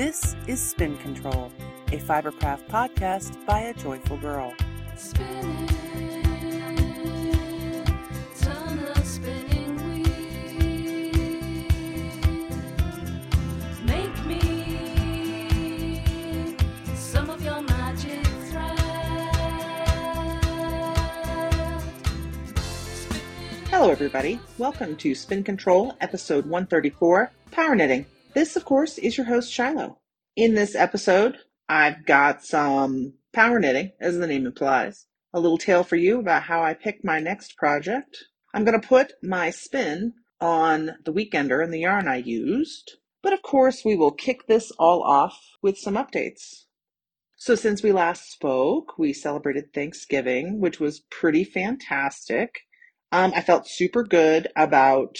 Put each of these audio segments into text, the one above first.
This is Spin Control, a Fibercraft podcast by a joyful girl. Hello, everybody. Welcome to Spin Control, episode 134 Power Knitting. This, of course, is your host, Shiloh. In this episode, I've got some power knitting, as the name implies, a little tale for you about how I picked my next project. I'm going to put my spin on the weekender and the yarn I used, but of course, we will kick this all off with some updates. So, since we last spoke, we celebrated Thanksgiving, which was pretty fantastic. Um, I felt super good about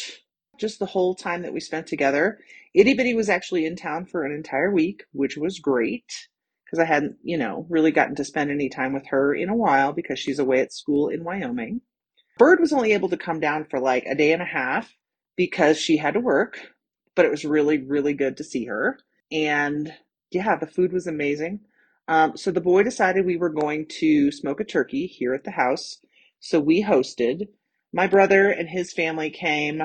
just the whole time that we spent together. Itty Bitty was actually in town for an entire week, which was great because I hadn't, you know, really gotten to spend any time with her in a while because she's away at school in Wyoming. Bird was only able to come down for like a day and a half because she had to work, but it was really, really good to see her. And yeah, the food was amazing. Um, so the boy decided we were going to smoke a turkey here at the house. So we hosted. My brother and his family came,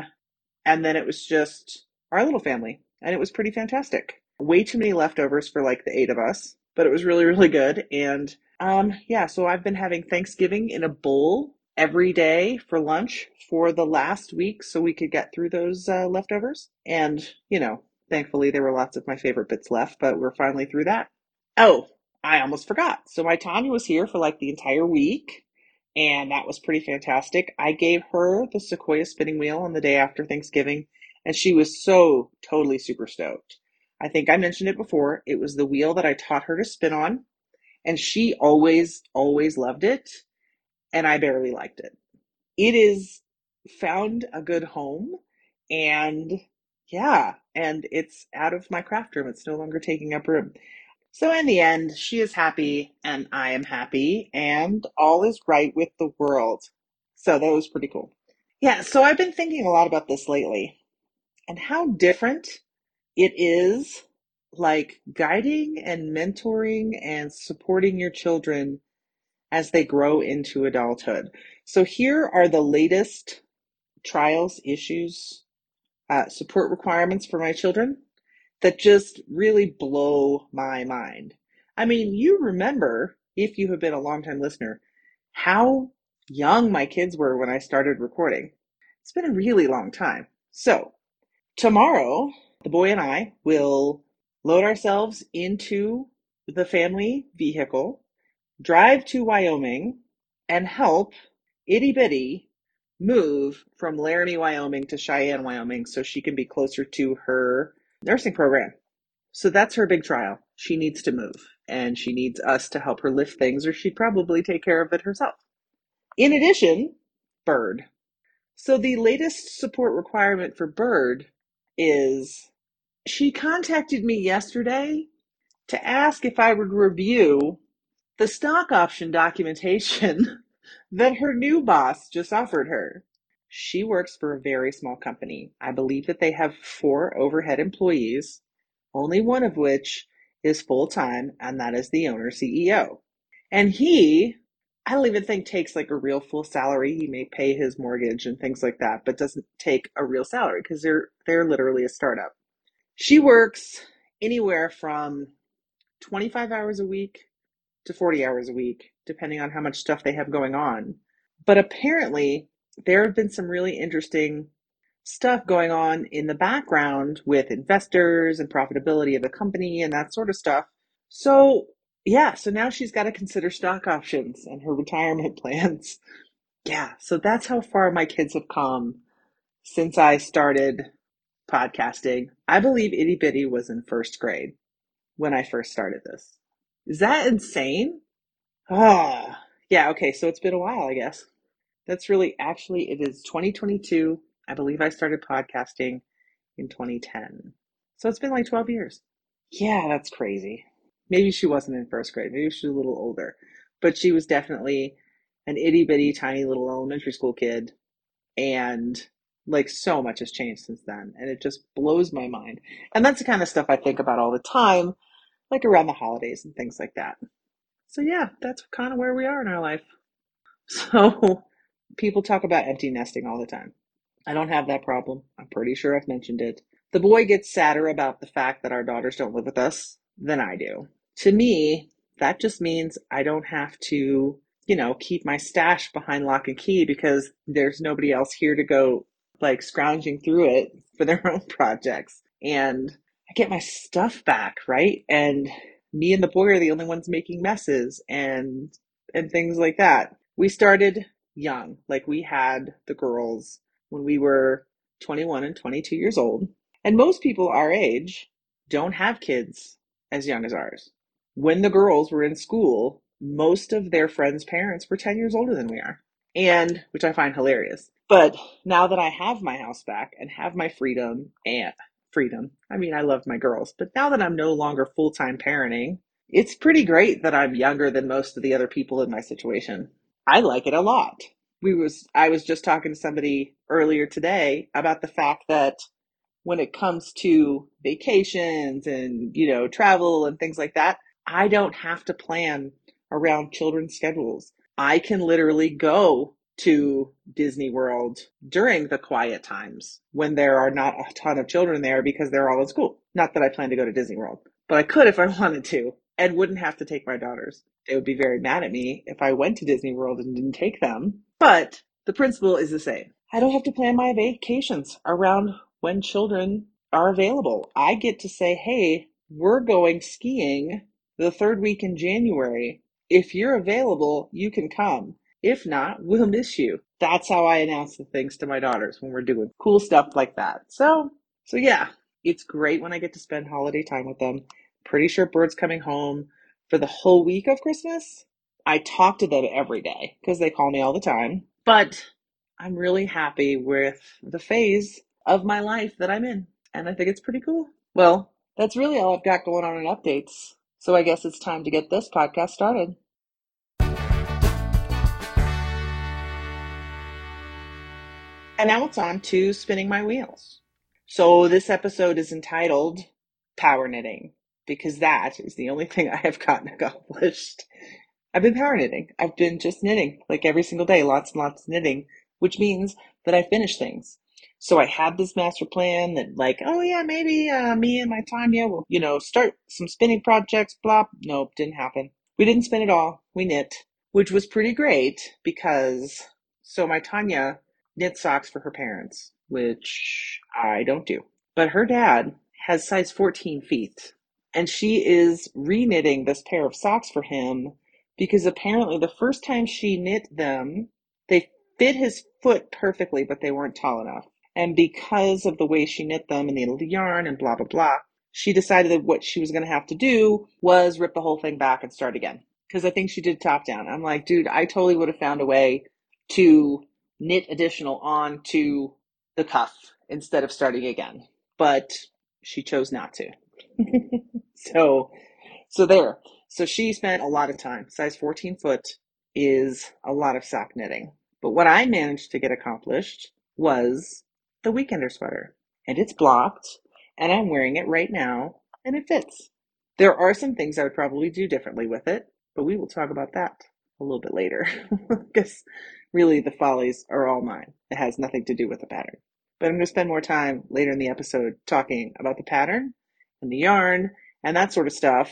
and then it was just our little family, and it was pretty fantastic. Way too many leftovers for like the eight of us, but it was really, really good. And um, yeah, so I've been having Thanksgiving in a bowl every day for lunch for the last week so we could get through those uh, leftovers. And, you know, thankfully there were lots of my favorite bits left, but we're finally through that. Oh, I almost forgot. So my Tanya was here for like the entire week and that was pretty fantastic. I gave her the Sequoia spinning wheel on the day after Thanksgiving, and she was so totally super stoked. I think I mentioned it before. It was the wheel that I taught her to spin on, and she always, always loved it, and I barely liked it. It is found a good home, and yeah, and it's out of my craft room. It's no longer taking up room. So in the end, she is happy and I am happy and all is right with the world. So that was pretty cool. Yeah, so I've been thinking a lot about this lately and how different it is like guiding and mentoring and supporting your children as they grow into adulthood. So here are the latest trials, issues, uh, support requirements for my children that just really blow my mind. I mean, you remember, if you have been a longtime listener, how young my kids were when I started recording. It's been a really long time. So, tomorrow, the boy and I will load ourselves into the family vehicle, drive to Wyoming, and help Itty Bitty move from Laramie, Wyoming to Cheyenne, Wyoming so she can be closer to her nursing program. So that's her big trial. She needs to move and she needs us to help her lift things or she'd probably take care of it herself. In addition, Bird. So the latest support requirement for Bird is she contacted me yesterday to ask if I would review the stock option documentation that her new boss just offered her. She works for a very small company. I believe that they have four overhead employees, only one of which is full time, and that is the owner CEO. And he, I don't even think takes like a real full salary. He may pay his mortgage and things like that, but doesn't take a real salary because they're they're literally a startup. She works anywhere from 25 hours a week to 40 hours a week, depending on how much stuff they have going on. But apparently, there have been some really interesting stuff going on in the background with investors and profitability of the company and that sort of stuff. So, yeah, so now she's got to consider stock options and her retirement plans. Yeah, so that's how far my kids have come since I started podcasting. I believe Itty Bitty was in first grade when I first started this. Is that insane? Ah, yeah, okay, so it's been a while, I guess. That's really actually, it is 2022. I believe I started podcasting in 2010. So it's been like 12 years. Yeah, that's crazy. Maybe she wasn't in first grade. Maybe she was a little older. But she was definitely an itty bitty tiny little elementary school kid. And Like so much has changed since then, and it just blows my mind. And that's the kind of stuff I think about all the time, like around the holidays and things like that. So yeah, that's kind of where we are in our life. So people talk about empty nesting all the time. I don't have that problem. I'm pretty sure I've mentioned it. The boy gets sadder about the fact that our daughters don't live with us than I do. To me, that just means I don't have to, you know, keep my stash behind lock and key because there's nobody else here to go like scrounging through it for their own projects. And I get my stuff back, right? And me and the boy are the only ones making messes and and things like that. We started young. Like we had the girls when we were 21 and 22 years old. And most people our age don't have kids as young as ours. When the girls were in school, most of their friends' parents were 10 years older than we are. And which I find hilarious. But now that I have my house back and have my freedom and freedom, I mean, I love my girls, but now that I'm no longer full time parenting, it's pretty great that I'm younger than most of the other people in my situation. I like it a lot. We was I was just talking to somebody earlier today about the fact that when it comes to vacations and you know travel and things like that, I don't have to plan around children's schedules. I can literally go to Disney World during the quiet times when there are not a ton of children there because they're all in school. Not that I plan to go to Disney World, but I could if I wanted to and wouldn't have to take my daughters. They would be very mad at me if I went to Disney World and didn't take them. But the principle is the same. I don't have to plan my vacations around when children are available. I get to say, hey, we're going skiing the third week in January. If you're available, you can come. If not, we'll miss you. That's how I announce the things to my daughters when we're doing cool stuff like that. So, so yeah, it's great when I get to spend holiday time with them. Pretty sure Bird's coming home for the whole week of Christmas. I talk to them every day because they call me all the time. But I'm really happy with the phase of my life that I'm in. And I think it's pretty cool. Well, that's really all I've got going on in updates. So I guess it's time to get this podcast started. And now it's on to spinning my wheels. So this episode is entitled Power Knitting because that is the only thing I have gotten accomplished. I've been power knitting. I've been just knitting like every single day, lots and lots of knitting, which means that I finish things. So I had this master plan that like, oh yeah, maybe uh, me and my Tanya will, you know, start some spinning projects, blah. Nope, didn't happen. We didn't spin at all. We knit, which was pretty great because so my Tanya knit socks for her parents, which I don't do. But her dad has size 14 feet and she is re-knitting this pair of socks for him because apparently the first time she knit them, they fit his foot perfectly, but they weren't tall enough. And because of the way she knit them and the yarn and blah, blah, blah, she decided that what she was going to have to do was rip the whole thing back and start again. Because I think she did top down. I'm like, dude, I totally would have found a way to knit additional onto the cuff instead of starting again. But she chose not to. so, so there. So she spent a lot of time. Size 14 foot is a lot of sock knitting. But what I managed to get accomplished was the weekender sweater. And it's blocked, and I'm wearing it right now, and it fits. There are some things I would probably do differently with it, but we will talk about that a little bit later. Because really, the follies are all mine. It has nothing to do with the pattern. But I'm going to spend more time later in the episode talking about the pattern and the yarn and that sort of stuff.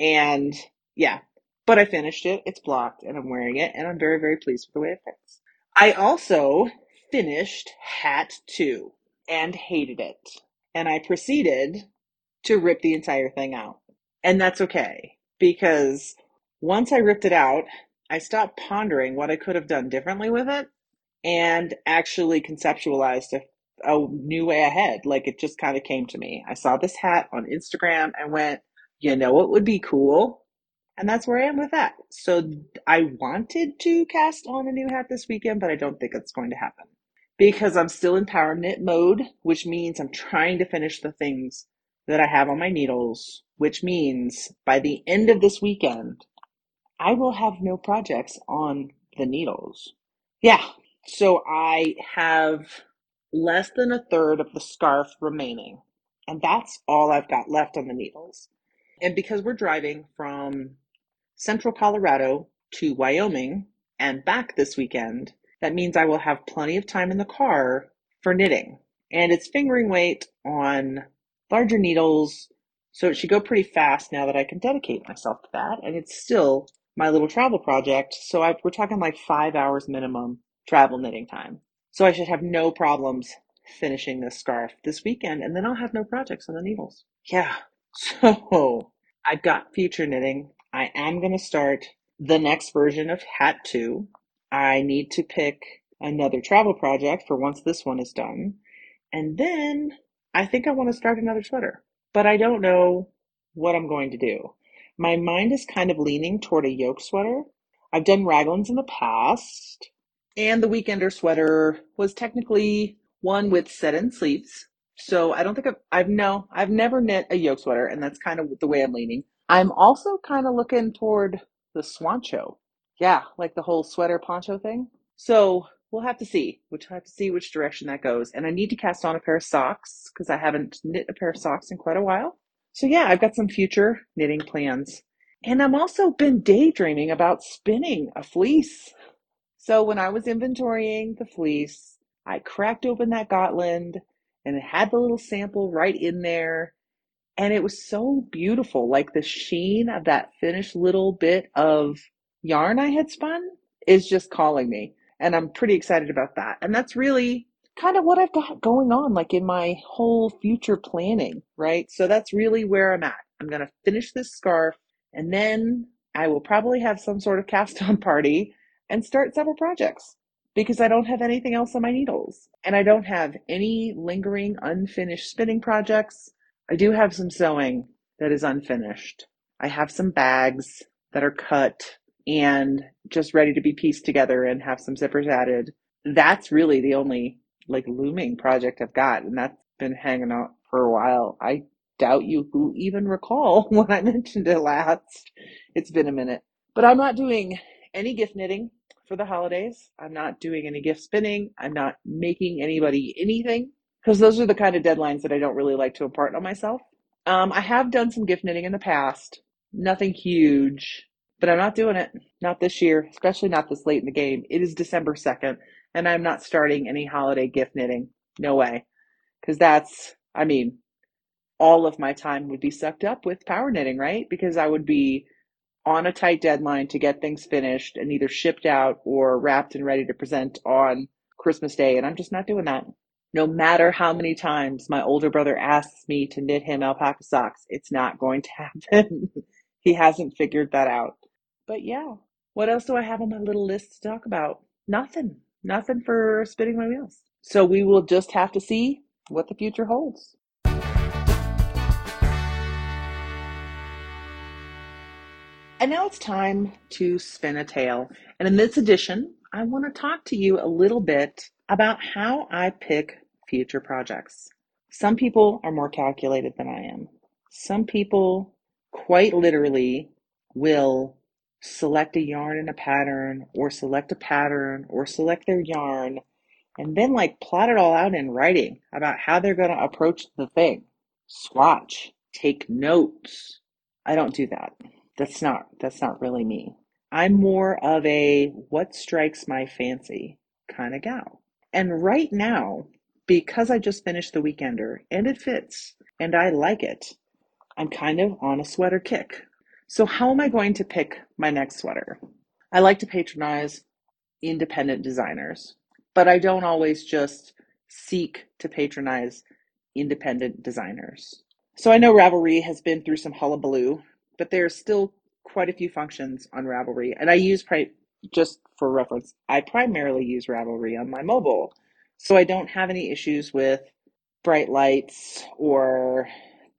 And yeah, but I finished it. It's blocked and I'm wearing it and I'm very, very pleased with the way it fits. I also finished Hat 2 and hated it. And I proceeded to rip the entire thing out. And that's okay because once I ripped it out, I stopped pondering what I could have done differently with it and actually conceptualized a, a new way ahead. Like it just kind of came to me. I saw this hat on Instagram and went, you know what would be cool? And that's where I am with that. So I wanted to cast on a new hat this weekend, but I don't think it's going to happen because I'm still in power knit mode, which means I'm trying to finish the things that I have on my needles, which means by the end of this weekend, I will have no projects on the needles. Yeah. So I have less than a third of the scarf remaining. And that's all I've got left on the needles. And because we're driving from central Colorado to Wyoming and back this weekend, that means I will have plenty of time in the car for knitting. And it's fingering weight on larger needles, so it should go pretty fast now that I can dedicate myself to that. And it's still my little travel project, so I, we're talking like five hours minimum travel knitting time. So I should have no problems finishing this scarf this weekend, and then I'll have no projects on the needles. Yeah. So I've got future knitting. I am going to start the next version of Hat 2. I need to pick another travel project for once this one is done. And then I think I want to start another sweater, but I don't know what I'm going to do. My mind is kind of leaning toward a yoke sweater. I've done raglans in the past, and the weekender sweater was technically one with set-in sleeves. So I don't think I've, I've no, I've never knit a yoke sweater, and that's kind of the way I'm leaning. I'm also kind of looking toward the swancho. Yeah, like the whole sweater poncho thing. So we'll have to see. We'll have to see which direction that goes. And I need to cast on a pair of socks because I haven't knit a pair of socks in quite a while. So yeah, I've got some future knitting plans. And I'm also been daydreaming about spinning a fleece. So when I was inventorying the fleece, I cracked open that Gotland and it had the little sample right in there. And it was so beautiful. Like the sheen of that finished little bit of yarn I had spun is just calling me. And I'm pretty excited about that. And that's really kind of what I've got going on, like in my whole future planning, right? So that's really where I'm at. I'm going to finish this scarf and then I will probably have some sort of cast on party and start several projects because I don't have anything else on my needles and I don't have any lingering unfinished spinning projects. I do have some sewing that is unfinished. I have some bags that are cut and just ready to be pieced together and have some zippers added. That's really the only like looming project I've got, and that's been hanging out for a while. I doubt you will even recall when I mentioned it last. It's been a minute. But I'm not doing any gift knitting for the holidays. I'm not doing any gift spinning. I'm not making anybody anything because those are the kind of deadlines that I don't really like to impart on myself. Um, I have done some gift knitting in the past, nothing huge, but I'm not doing it. Not this year, especially not this late in the game. It is December 2nd, and I'm not starting any holiday gift knitting. No way. Because that's, I mean, all of my time would be sucked up with power knitting, right? Because I would be on a tight deadline to get things finished and either shipped out or wrapped and ready to present on Christmas Day. And I'm just not doing that. No matter how many times my older brother asks me to knit him alpaca socks, it's not going to happen. he hasn't figured that out. But yeah, what else do I have on my little list to talk about? Nothing. Nothing for spinning my wheels. So we will just have to see what the future holds. And now it's time to spin a tale. And in this edition, I want to talk to you a little bit about how I pick future projects. Some people are more calculated than I am. Some people quite literally will select a yarn and a pattern, or select a pattern, or select their yarn, and then like plot it all out in writing about how they're going to approach the thing. Swatch, take notes. I don't do that. That's not that's not really me. I'm more of a what strikes my fancy kind of gal. And right now, because I just finished the weekender and it fits and I like it, I'm kind of on a sweater kick. So how am I going to pick my next sweater? I like to patronize independent designers, but I don't always just seek to patronize independent designers. So I know Ravelry has been through some hullabaloo, but there are still quite a few functions on Ravelry, and I use pri- just for reference, I primarily use Ravelry on my mobile, so I don't have any issues with bright lights or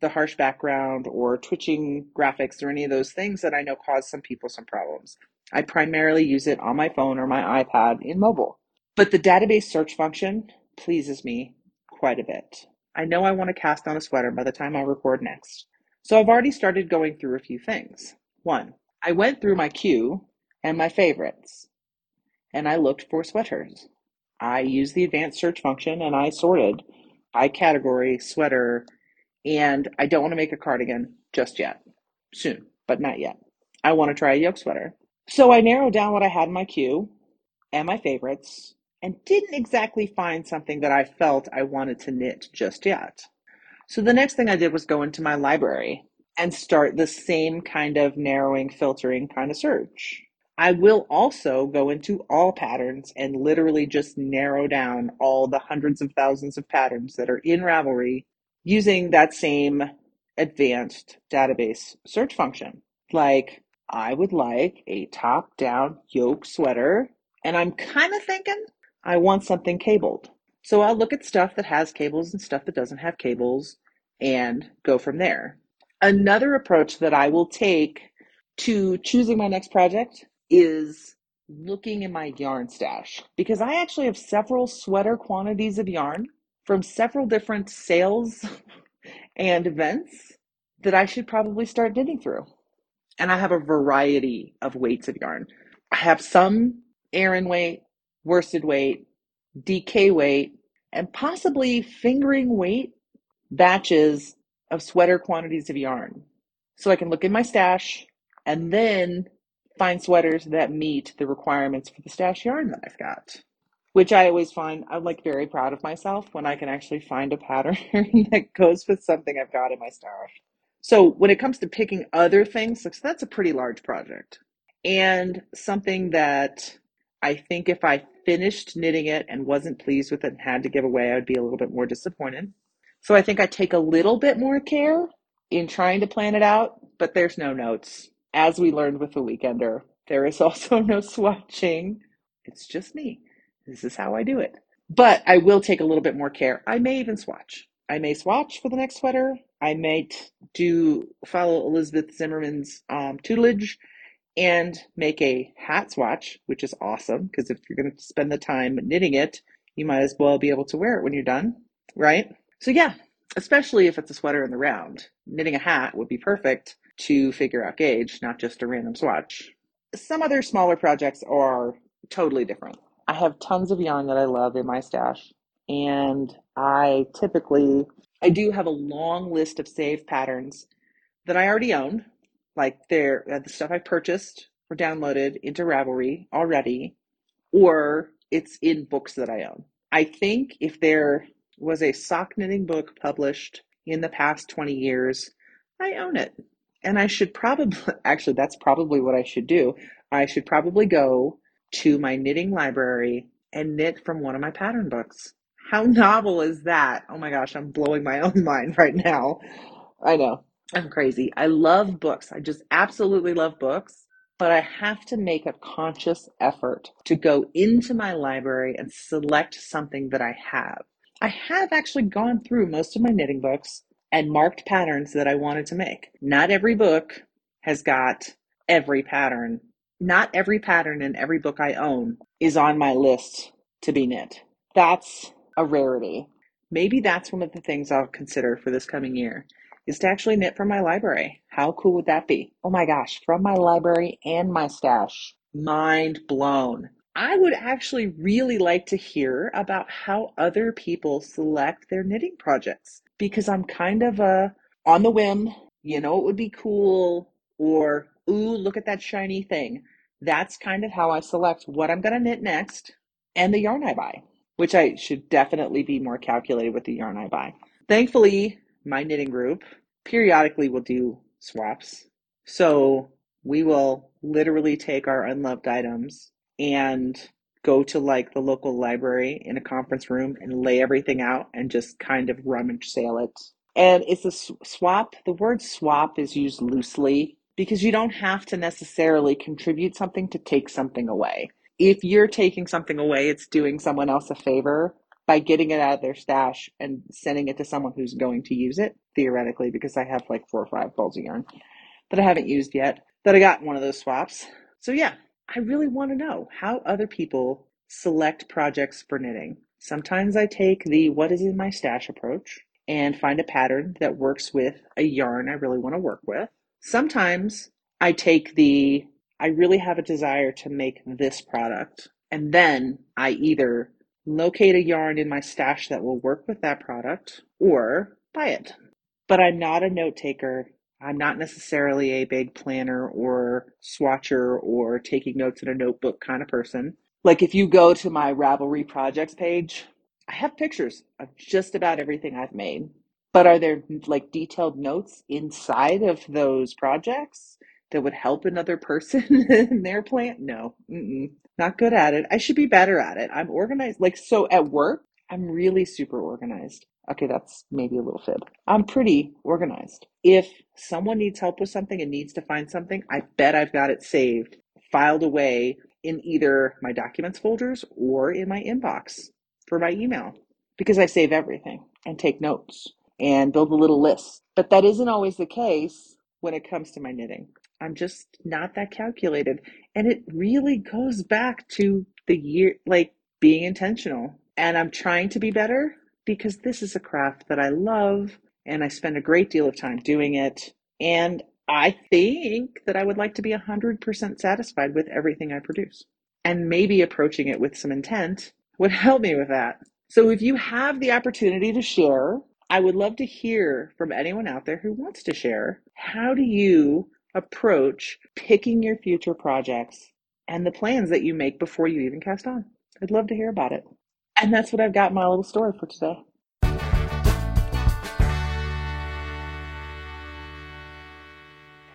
the harsh background or twitching graphics or any of those things that I know cause some people some problems. I primarily use it on my phone or my iPad in mobile. But the database search function pleases me quite a bit. I know I want to cast on a sweater by the time I record next. So I've already started going through a few things. One, I went through my queue and my favorites and I looked for sweaters. I used the advanced search function and I sorted by category, sweater, and I don't want to make a cardigan just yet. Soon, but not yet. I want to try a yoke sweater. So I narrowed down what I had in my queue and my favorites and didn't exactly find something that I felt I wanted to knit just yet. So the next thing I did was go into my library and start the same kind of narrowing, filtering kind of search. I will also go into all patterns and literally just narrow down all the hundreds of thousands of patterns that are in Ravelry using that same advanced database search function. Like, I would like a top down yoke sweater, and I'm kind of thinking I want something cabled. So I'll look at stuff that has cables and stuff that doesn't have cables and go from there. Another approach that I will take to choosing my next project is looking in my yarn stash because I actually have several sweater quantities of yarn from several different sales and events that I should probably start knitting through. And I have a variety of weights of yarn. I have some Aran weight, worsted weight, DK weight, and possibly fingering weight batches of sweater quantities of yarn. So I can look in my stash and then find sweaters that meet the requirements for the stash yarn that I've got. Which I always find I'm like very proud of myself when I can actually find a pattern that goes with something I've got in my stash. So when it comes to picking other things, that's a pretty large project. And something that I think if I finished knitting it and wasn't pleased with it and had to give away, I would be a little bit more disappointed. So I think I take a little bit more care in trying to plan it out, but there's no notes. As we learned with the weekender, there is also no swatching. It's just me. This is how I do it. But I will take a little bit more care. I may even swatch. I may swatch for the next sweater. I might do follow Elizabeth Zimmermann's um, tutelage and make a hat swatch, which is awesome because if you're going to spend the time knitting it, you might as well be able to wear it when you're done, right? So, yeah, especially if it's a sweater in the round, knitting a hat would be perfect to figure out gauge, not just a random swatch. Some other smaller projects are totally different. I have tons of yarn that I love in my stash, and I typically I do have a long list of saved patterns that I already own, like they're uh, the stuff I purchased or downloaded into Ravelry already, or it's in books that I own. I think if there was a sock knitting book published in the past 20 years, I own it. And I should probably, actually, that's probably what I should do. I should probably go to my knitting library and knit from one of my pattern books. How novel is that? Oh my gosh, I'm blowing my own mind right now. I know, I'm crazy. I love books. I just absolutely love books, but I have to make a conscious effort to go into my library and select something that I have. I have actually gone through most of my knitting books and marked patterns that I wanted to make. Not every book has got every pattern. Not every pattern in every book I own is on my list to be knit. That's a rarity. Maybe that's one of the things I'll consider for this coming year is to actually knit from my library. How cool would that be? Oh my gosh, from my library and my stash. Mind blown. I would actually really like to hear about how other people select their knitting projects because I'm kind of a on the whim, you know, it would be cool, or ooh, look at that shiny thing. That's kind of how I select what I'm going to knit next and the yarn I buy, which I should definitely be more calculated with the yarn I buy. Thankfully, my knitting group periodically will do swaps. So we will literally take our unloved items and go to like the local library in a conference room and lay everything out and just kind of rummage sale it. And it's a swap. The word swap is used loosely because you don't have to necessarily contribute something to take something away. If you're taking something away, it's doing someone else a favor by getting it out of their stash and sending it to someone who's going to use it, theoretically, because I have like four or five balls of yarn that I haven't used yet that I got in one of those swaps. So, yeah, I really want to know how other people select projects for knitting. Sometimes I take the what is in my stash approach and find a pattern that works with a yarn I really want to work with. Sometimes I take the I really have a desire to make this product, and then I either locate a yarn in my stash that will work with that product or buy it. But I'm not a note taker. I'm not necessarily a big planner or swatcher or taking notes in a notebook kind of person. Like if you go to my Ravelry projects page, I have pictures of just about everything I've made. But are there like detailed notes inside of those projects that would help another person in their plant? No, mm-mm, not good at it. I should be better at it. I'm organized. Like, so at work, I'm really super organized. Okay, that's maybe a little fib. I'm pretty organized. If someone needs help with something and needs to find something, I bet I've got it saved, filed away in either my documents folders or in my inbox for my email because I save everything and take notes and build a little list. But that isn't always the case when it comes to my knitting. I'm just not that calculated. And it really goes back to the year, like being intentional. And I'm trying to be better because this is a craft that I love and I spend a great deal of time doing it. And I think that I would like to be 100% satisfied with everything I produce. And maybe approaching it with some intent would help me with that. So if you have the opportunity to share, I would love to hear from anyone out there who wants to share. How do you approach picking your future projects and the plans that you make before you even cast on? I'd love to hear about it. And that's what I've got my little story for today.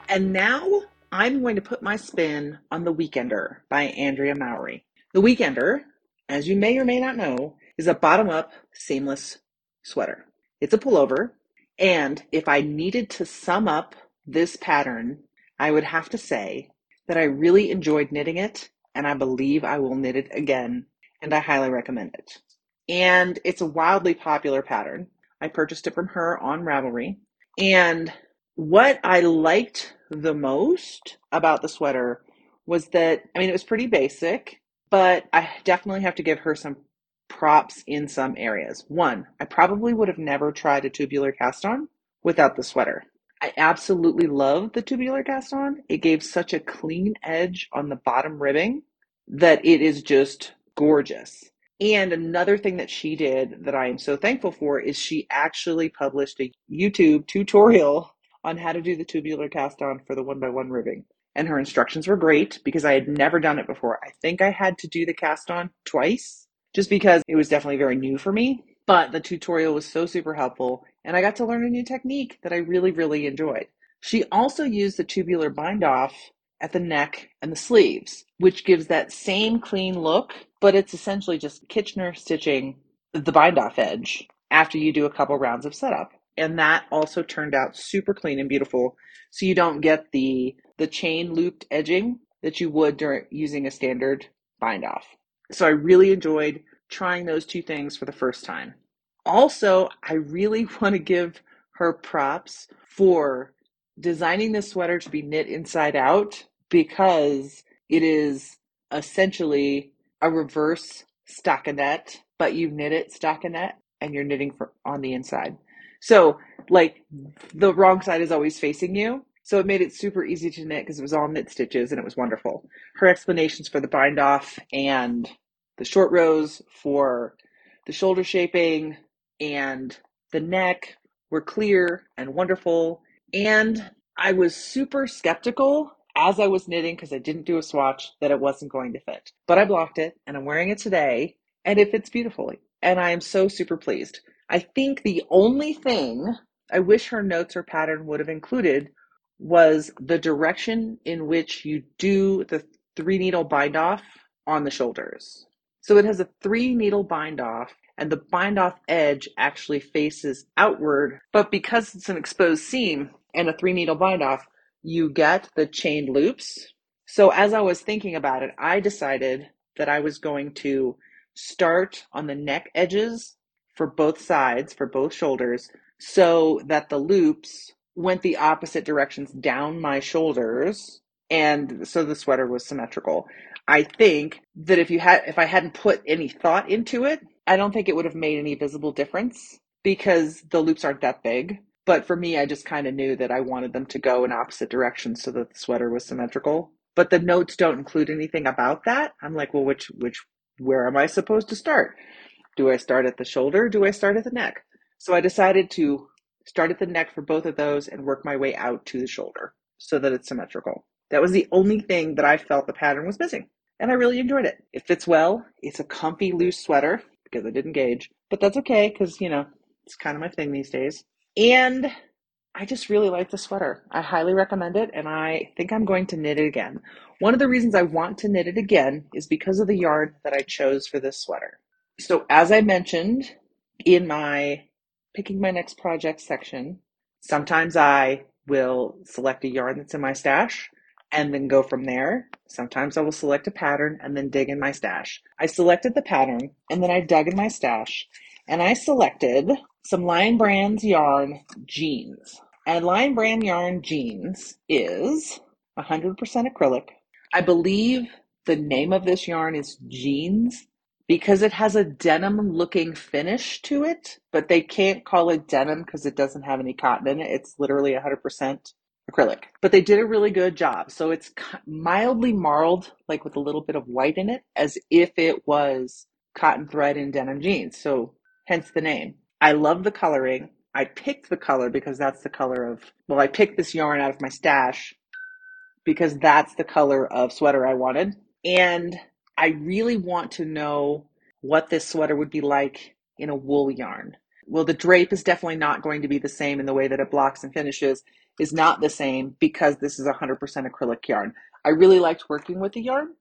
And now I'm going to put my spin on The Weekender by Andrea Mowry. The Weekender, as you may or may not know, is a bottom up seamless sweater. It's a pullover. And if I needed to sum up this pattern, I would have to say that I really enjoyed knitting it and I believe I will knit it again and I highly recommend it. And it's a wildly popular pattern. I purchased it from her on Ravelry. And what I liked the most about the sweater was that, I mean, it was pretty basic, but I definitely have to give her some props in some areas. One, I probably would have never tried a tubular cast on without the sweater. I absolutely love the tubular cast on. It gave such a clean edge on the bottom ribbing that it is just gorgeous. And another thing that she did that I am so thankful for is she actually published a YouTube tutorial on how to do the tubular cast on for the one by one ribbing. And her instructions were great because I had never done it before. I think I had to do the cast on twice just because it was definitely very new for me. But the tutorial was so super helpful and I got to learn a new technique that I really, really enjoyed. She also used the tubular bind off at the neck and the sleeves, which gives that same clean look, but it's essentially just Kitchener stitching the bind off edge after you do a couple rounds of setup. And that also turned out super clean and beautiful. So you don't get the the chain looped edging that you would during using a standard bind off. So I really enjoyed trying those two things for the first time. Also, I really want to give her props for designing this sweater to be knit inside out because it is essentially a reverse stockinette, but you knit it stockinette and you're knitting for, on the inside. So, like, the wrong side is always facing you. So it made it super easy to knit because it was all knit stitches and it was wonderful. Her explanations for the bind off and the short rows for the shoulder shaping and the neck were clear and wonderful. And I was super skeptical as I was knitting because I didn't do a swatch that it wasn't going to fit. But I blocked it and I'm wearing it today and it fits beautifully. And I am so super pleased. I think the only thing I wish her notes or pattern would have included was the direction in which you do the three needle bind off on the shoulders. So it has a three needle bind off and the bind off edge actually faces outward, but because it's an exposed seam and a three needle bind off, you get the chain loops. So as I was thinking about it, I decided that I was going to start on the neck edges for both sides, for both shoulders, so that the loops went the opposite directions down my shoulders and so the sweater was symmetrical. I think that if you had if I hadn't put any thought into it, I don't think it would have made any visible difference because the loops aren't that big. But for me, I just kind of knew that I wanted them to go in opposite directions so that the sweater was symmetrical. But the notes don't include anything about that. I'm like, well, which which where am I supposed to start? Do I start at the shoulder? Do I start at the neck? So I decided to start at the neck for both of those and work my way out to the shoulder so that it's symmetrical. That was the only thing that I felt the pattern was missing. And I really enjoyed it. It fits well. It's a comfy, loose sweater because I didn't gauge, but that's okay because, you know, it's kind of my thing these days. And I just really like the sweater. I highly recommend it, and I think I'm going to knit it again. One of the reasons I want to knit it again is because of the yarn that I chose for this sweater. So, as I mentioned in my picking my next project section, sometimes I will select a yarn that's in my stash and then go from there. Sometimes I will select a pattern and then dig in my stash. I selected the pattern and then I dug in my stash and I selected some Lion Brands yarn jeans. And Lion Brand yarn jeans is 100% acrylic. I believe the name of this yarn is jeans because it has a denim looking finish to it, but they can't call it denim because it doesn't have any cotton in it. It's literally 100% acrylic. But they did a really good job. So it's mildly marled, like with a little bit of white in it, as if it was cotton thread and denim jeans. So hence the name. I love the coloring. I picked the color because that's the color of, well, I picked this yarn out of my stash because that's the color of sweater I wanted. And I really want to know what this sweater would be like in a wool yarn. Well, the drape is definitely not going to be the same in the way that it blocks and finishes, is not the same because this is 100% acrylic yarn. I really liked working with the yarn.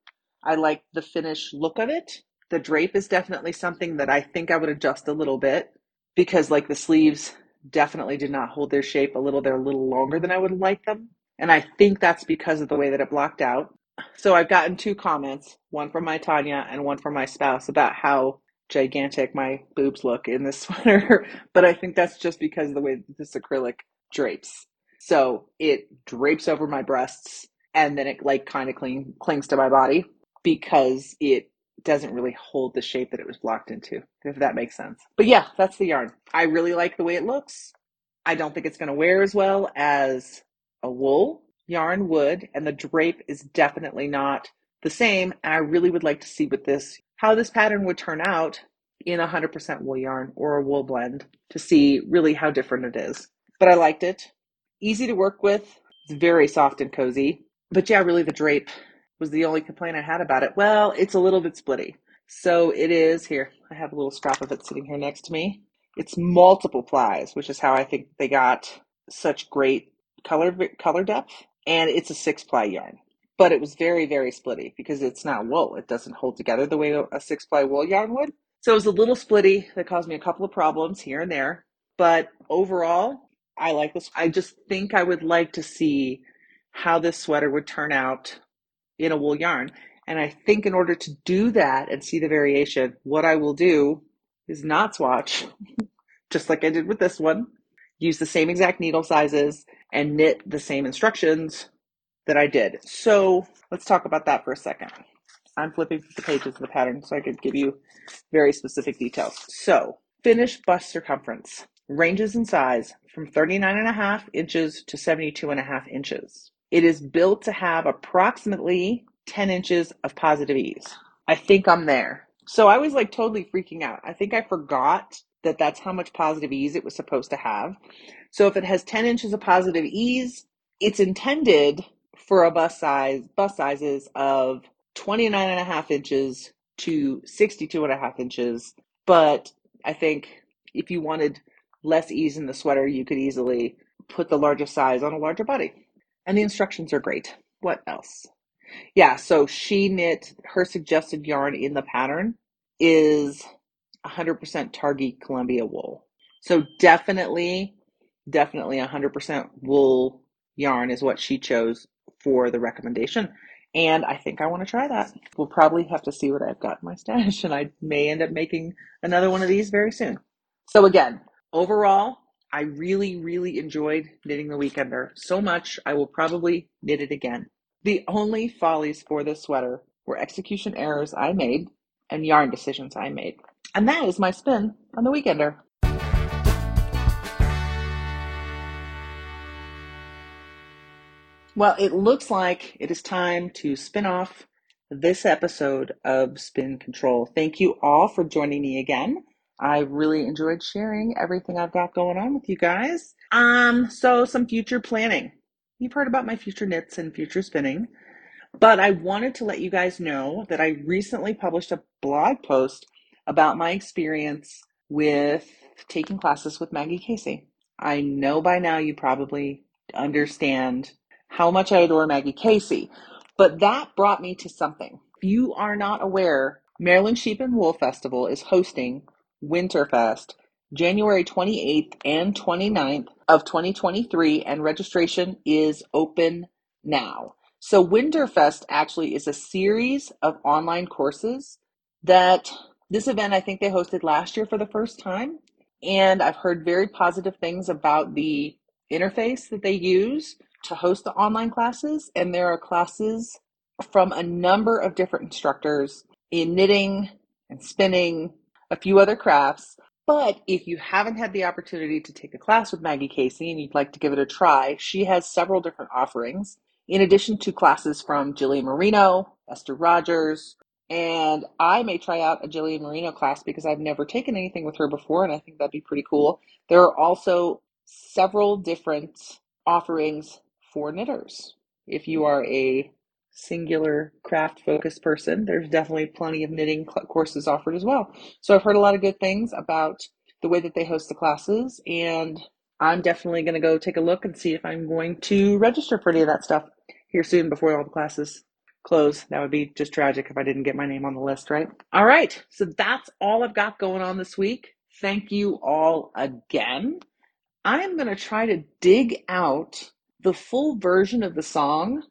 I like the finish look of it. The drape is definitely something that I think I would adjust a little bit because, like, the sleeves definitely did not hold their shape a little. They're a little longer than I would like them. And I think that's because of the way that it blocked out. So I've gotten two comments, one from my Tanya and one from my spouse, about how gigantic my boobs look in this sweater. but I think that's just because of the way this acrylic drapes. So it drapes over my breasts and then it like kind of cling, clings to my body because it doesn't really hold the shape that it was blocked into, if that makes sense. But yeah, that's the yarn. I really like the way it looks. I don't think it's going to wear as well as a wool yarn would, and the drape is definitely not the same. And I really would like to see what this, how this pattern would turn out in a 100% wool yarn or a wool blend to see really how different it is. But I liked it. Easy to work with. It's very soft and cozy. But yeah, really the drape was the only complaint I had about it. Well, it's a little bit splitty. So it is here. I have a little scrap of it sitting here next to me. It's multiple plies, which is how I think they got such great color color depth. And it's a six ply yarn. But it was very, very splitty because it's not wool. It doesn't hold together the way a six ply wool yarn would. So it was a little splitty that caused me a couple of problems here and there. But overall, I like this. I just think I would like to see how this sweater would turn out in a wool yarn. And I think in order to do that and see the variation, what I will do is not swatch, just like I did with this one. Use the same exact needle sizes and knit the same instructions that I did. So let's talk about that for a second. I'm flipping the pages of the pattern so I could give you very specific details. So, finished bust circumference ranges in size from 39 and a half inches to 72 and a half inches. It is built to have approximately 10 inches of positive ease. I think I'm there. So I was like totally freaking out. I think I forgot that that's how much positive ease it was supposed to have. So if it has 10 inches of positive ease, it's intended for a bust size, bust sizes of 29 and a half inches to 62 and a half inches. But I think if you wanted less ease in the sweater, you could easily put the larger size on a larger body. And the instructions are great. What else? Yeah, so she knit her suggested yarn in the pattern is 100% Targhee Columbia wool. So definitely, definitely 100% wool yarn is what she chose for the recommendation. And I think I want to try that. We'll probably have to see what I've got in my stash, and I may end up making another one of these very soon. So, again, overall, I really, really enjoyed knitting the Weekender so much, I will probably knit it again. The only follies for this sweater were execution errors I made and yarn decisions I made. And that is my spin on the Weekender. Well, it looks like it is time to spin off this episode of Spin Control. Thank you all for joining me again. I really enjoyed sharing everything I've got going on with you guys. Um, so some future planning. You've heard about my future knits and future spinning, but I wanted to let you guys know that I recently published a blog post about my experience with taking classes with Maggie Casey. I know by now you probably understand how much I adore Maggie Casey, but that brought me to something. If you are not aware, Maryland Sheep and Wool Festival is hosting Winterfest January 28th and 29th of 2023, and registration is open now. So, Winterfest actually is a series of online courses that this event I think they hosted last year for the first time. And I've heard very positive things about the interface that they use to host the online classes. And there are classes from a number of different instructors in knitting and spinning, a few other crafts. But if you haven't had the opportunity to take a class with Maggie Casey and you'd like to give it a try, she has several different offerings. In addition to classes from Jillian Moreno, Esther Rogers, and I may try out a Jillian Moreno class because I've never taken anything with her before, and I think that'd be pretty cool. There are also several different offerings for knitters. If you are a singular craft focused person, there's definitely plenty of knitting courses offered as well. So I've heard a lot of good things about the way that they host the classes, and I'm definitely going to go take a look and see if I'm going to register for any of that stuff here soon before all the classes close. That would be just tragic if I didn't get my name on the list, right? All right, so that's all I've got going on this week. Thank you all again. I am going to try to dig out the full version of the song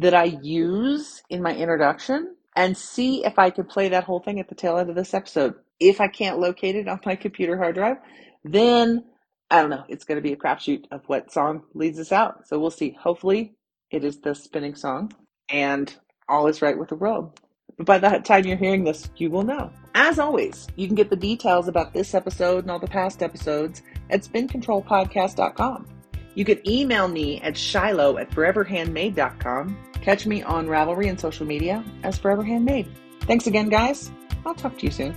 that I use in my introduction and see if I can play that whole thing at the tail end of this episode. If I can't locate it on my computer hard drive, then I don't know. It's going to be a crapshoot of what song leads us out. So we'll see. Hopefully, it is the spinning song and all is right with the world. But by the time you're hearing this, you will know. As always, you can get the details about this episode and all the past episodes at spincontrolpodcast.com. You can email me at shiloh at foreverhandmade.com. Catch me on Ravelry and social media as Forever Handmade. Thanks again, guys. I'll talk to you soon.